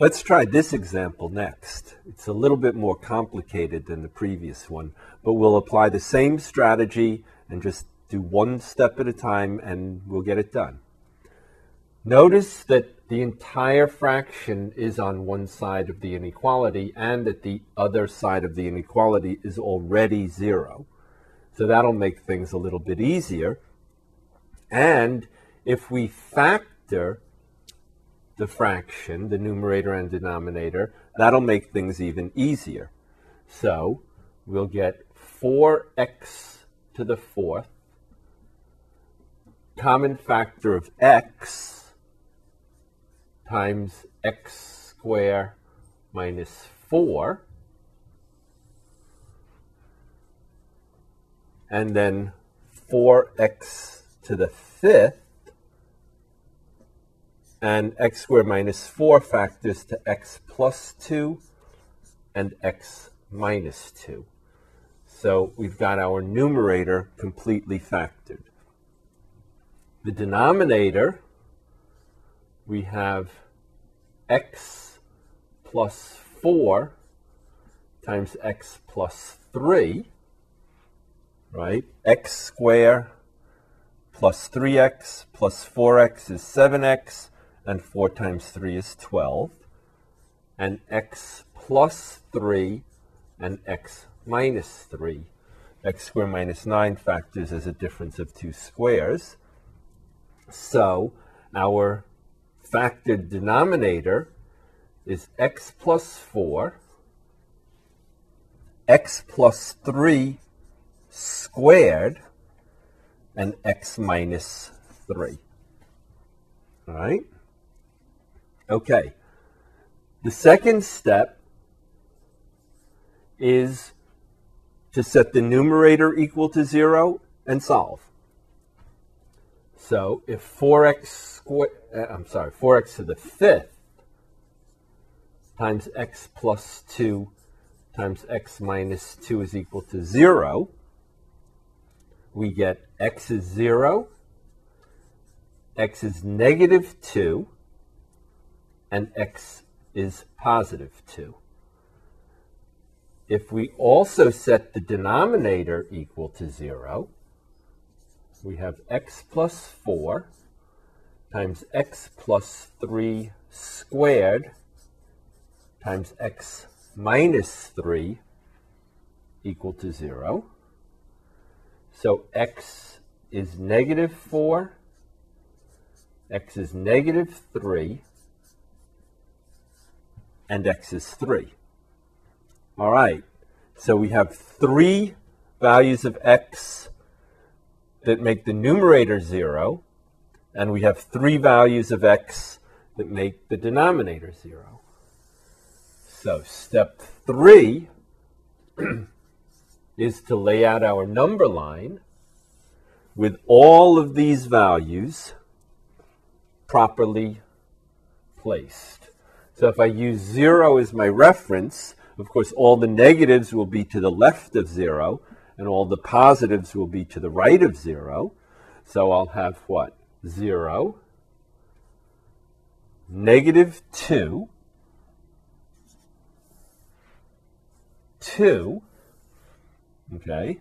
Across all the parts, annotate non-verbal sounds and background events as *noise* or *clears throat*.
Let's try this example next. It's a little bit more complicated than the previous one, but we'll apply the same strategy and just do one step at a time and we'll get it done. Notice that the entire fraction is on one side of the inequality and that the other side of the inequality is already zero. So that'll make things a little bit easier. And if we factor the fraction, the numerator and denominator, that'll make things even easier. So we'll get 4x to the fourth, common factor of x times x squared minus 4, and then 4x to the fifth, and x squared minus 4 factors to x plus 2 and x minus 2. So we've got our numerator completely factored. The denominator, we have x plus 4 times x plus 3, right? x squared plus 3x plus 4x is 7x and 4 times 3 is 12, and x plus 3 and x minus 3. x squared minus 9 factors as a difference of two squares. So our factored denominator is x plus 4, x plus 3 squared, and x minus 3. All right? Okay. The second step is to set the numerator equal to 0 and solve. So if 4x squared, uh, I'm sorry, 4x to the fifth times x plus 2 times x minus 2 is equal to 0, we get x is 0, x is negative 2, and x is positive 2. If we also set the denominator equal to 0, we have x plus 4 times x plus 3 squared times x minus 3 equal to 0. So x is negative 4, x is negative 3, and x is 3. All right, so we have three values of x that make the numerator 0, and we have three values of x that make the denominator 0. So step 3 *clears throat* is to lay out our number line with all of these values properly placed. So if I use 0 as my reference, of course, all the negatives will be to the left of 0, and all the positives will be to the right of 0. So I'll have what? 0, negative 2, 2, okay?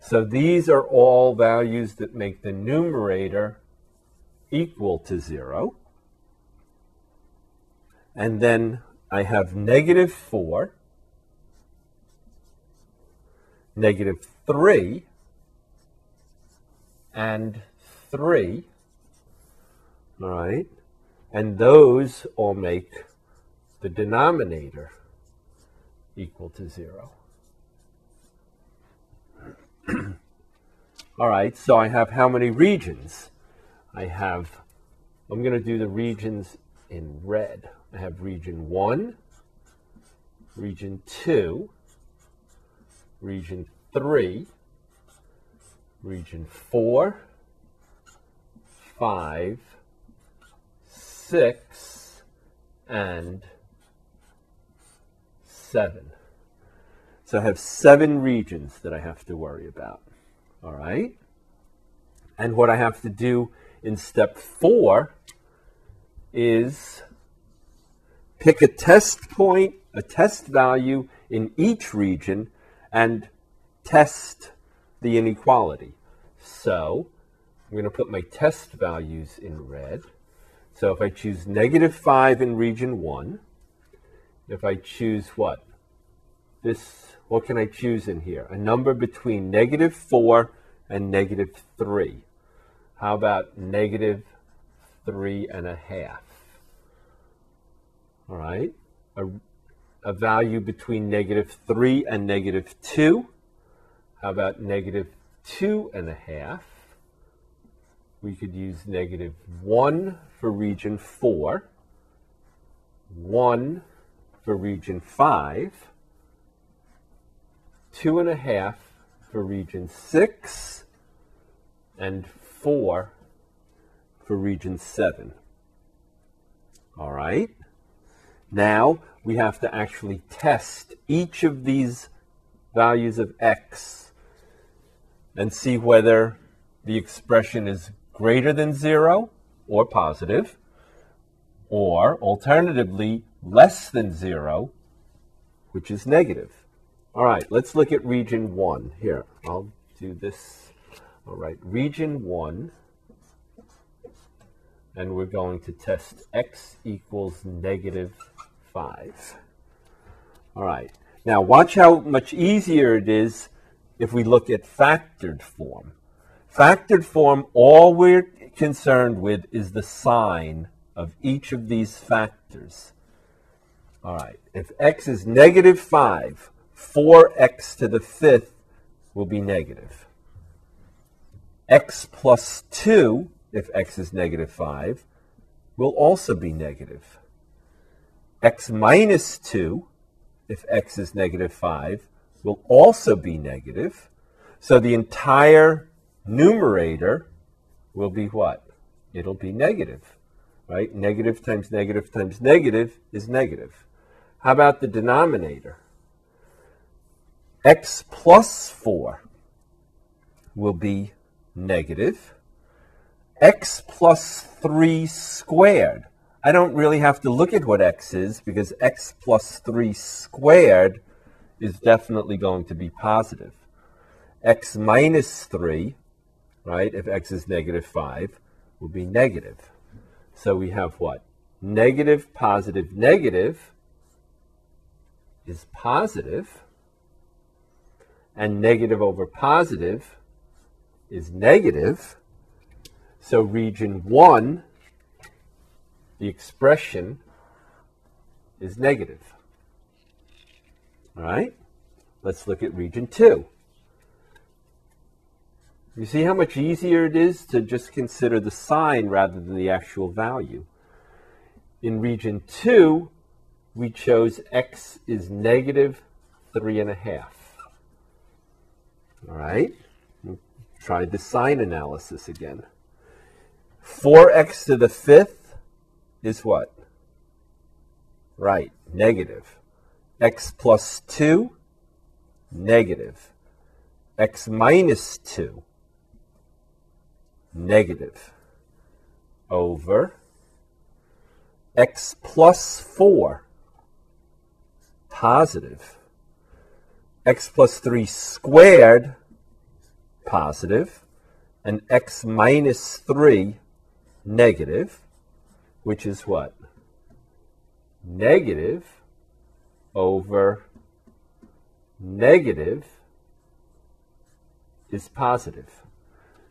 So these are all values that make the numerator equal to 0. And then I have negative 4, negative 3, and 3. All right? And those all make the denominator equal to 0. *clears throat* all right, so I have how many regions? I have, I'm going to do the regions in red. I have region 1, region 2, region 3, region 4, 5, 6, and 7. So I have seven regions that I have to worry about. All right? And what I have to do in step 4 is pick a test point, a test value in each region, and test the inequality. So I'm going to put my test values in red. So if I choose negative 5 in region 1, if I choose what? This, what can I choose in here? A number between negative 4 and negative 3. How about negative 3 and a half? All right. A, a value between negative 3 and negative 2. How about negative 2 and a half? We could use negative 1 for region 4, 1 for region 5, 2 and a half for region 6, and 4 for region 7. All right. Now we have to actually test each of these values of x and see whether the expression is greater than 0 or positive, or alternatively less than 0, which is negative. All right, let's look at region 1. Here, I'll do this. All right, region 1 and we're going to test x equals negative 5. All right. Now watch how much easier it is if we look at factored form. Factored form, all we're concerned with is the sign of each of these factors. All right. If x is negative 5, 4x to the fifth will be negative. x plus 2 if x is negative 5, will also be negative. X minus 2, if x is negative 5, will also be negative. So the entire numerator will be what? It'll be negative, right? Negative times negative times negative is negative. How about the denominator? x plus 4 will be negative x plus 3 squared. I don't really have to look at what x is because x plus 3 squared is definitely going to be positive. x minus 3, right, if x is negative 5, will be negative. So we have what? Negative, positive, negative is positive, and negative over positive is negative. So region 1, the expression is negative. All right? Let's look at region 2. You see how much easier it is to just consider the sign rather than the actual value. In region 2, we chose x is negative 3.5. All right? We'll try the sign analysis again. 4x to the fifth is what? Right, negative. x plus 2, negative. x minus 2, negative. Over x plus 4, positive. x plus 3 squared, positive. And x minus 3 negative, which is what? Negative over negative is positive.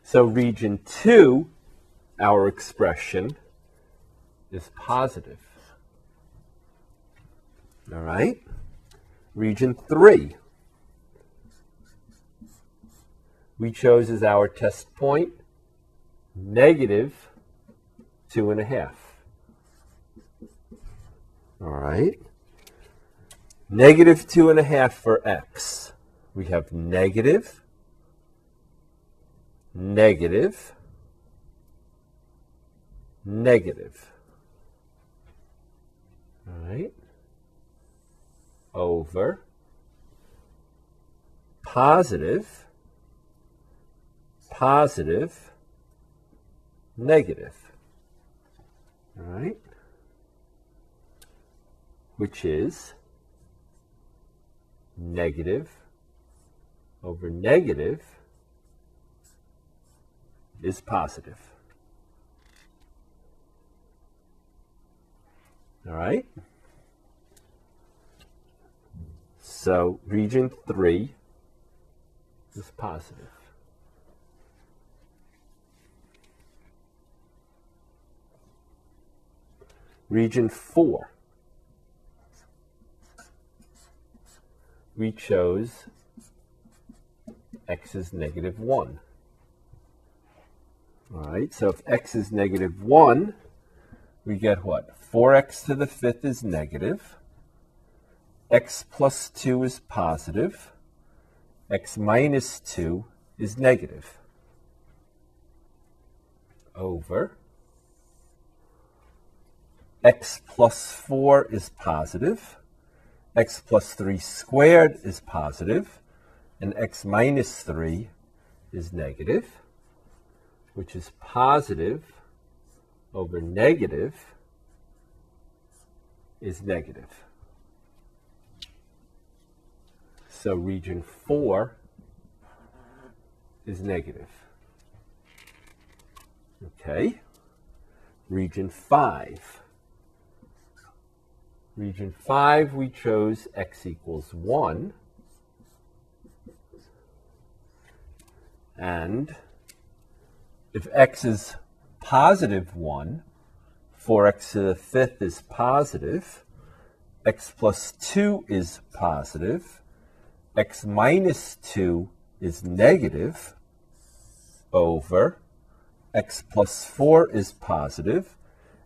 So region 2, our expression, is positive. All right? Region 3, we chose as our test point negative two and a half. All right. Negative two and a half for x. We have negative, negative, negative. All right. Over positive, positive, negative. All right. Which is negative over negative is positive. All right? So region 3 is positive. Region 4 we chose x is negative 1. All right, so if x is negative 1, we get what? 4x to the fifth is negative. x plus 2 is positive. x minus 2 is negative. Over x plus 4 is positive x plus 3 squared is positive, and x minus 3 is negative, which is positive over negative is negative. So region 4 is negative. Okay. Region 5 Region 5, we chose x equals 1. And if x is positive 1, 4x to the fifth is positive, x plus 2 is positive, x minus 2 is negative, over. X plus 4 is positive,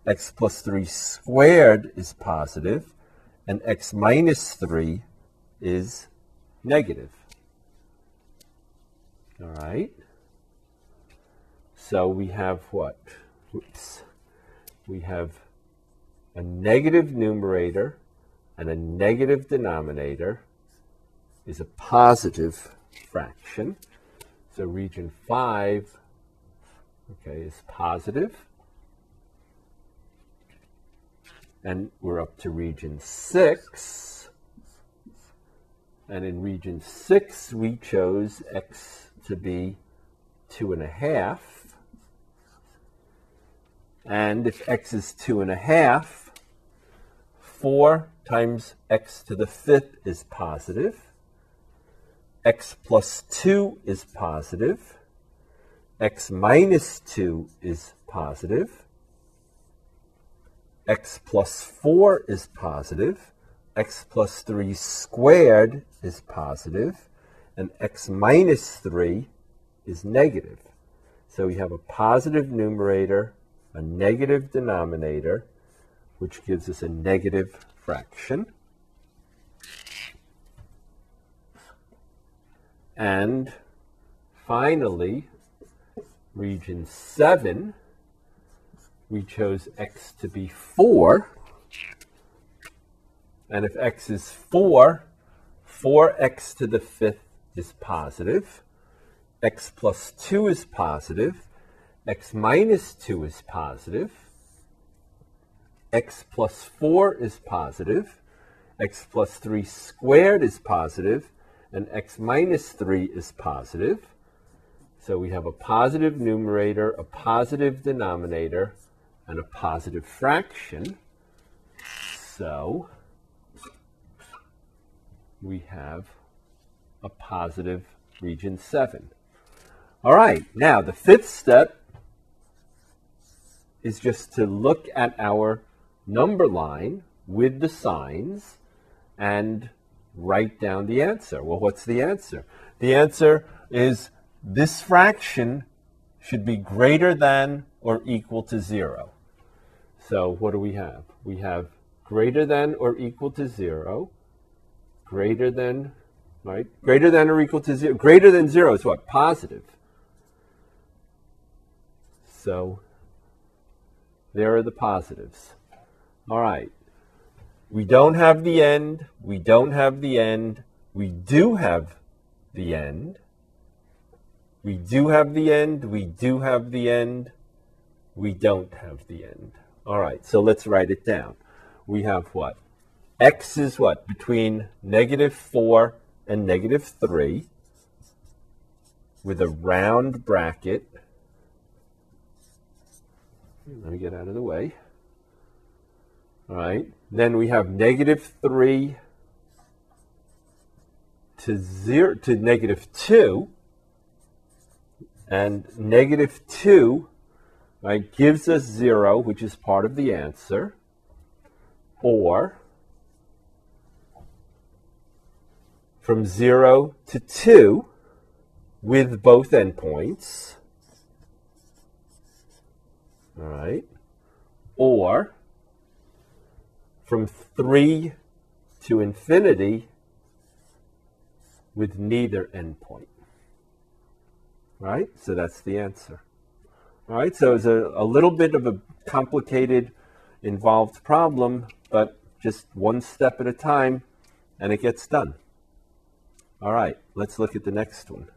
x plus 3 squared is positive, and x minus 3 is negative. All right? So we have what? Oops. We have a negative numerator and a negative denominator is a positive fraction. So region 5, okay, is positive. And we're up to region six. And in region six, we chose x to be two and a half. And if x is two and a half, four times x to the fifth is positive. x plus two is positive. x minus two is positive x plus 4 is positive, x plus 3 squared is positive, and x minus 3 is negative. So we have a positive numerator, a negative denominator, which gives us a negative fraction. And finally, region 7 we chose x to be 4. And if x is 4, 4x to the fifth is positive. x plus 2 is positive. x minus 2 is positive. x plus 4 is positive. x plus 3 squared is positive. And x minus 3 is positive. So we have a positive numerator, a positive denominator, and a positive fraction. So we have a positive region 7. All right, now the fifth step is just to look at our number line with the signs and write down the answer. Well, what's the answer? The answer is this fraction should be greater than or equal to 0. So what do we have? We have greater than or equal to 0, greater than, right? Greater than or equal to 0. Greater than 0 is what? Positive. So there are the positives. All right. We don't have the end. We don't have the end. We do have the end. We do have the end. We do have the end. We don't have the end. All right, so let's write it down. We have what? x is what? Between negative 4 and negative 3 with a round bracket. Let me get out of the way. All right. Then we have negative 3 to 0 to negative 2. And negative 2 right, gives us 0, which is part of the answer. Or from 0 to 2 with both endpoints. All right. Or from 3 to infinity with neither endpoint. Right? So that's the answer. All right, so it's a, a little bit of a complicated, involved problem, but just one step at a time, and it gets done. All right, let's look at the next one.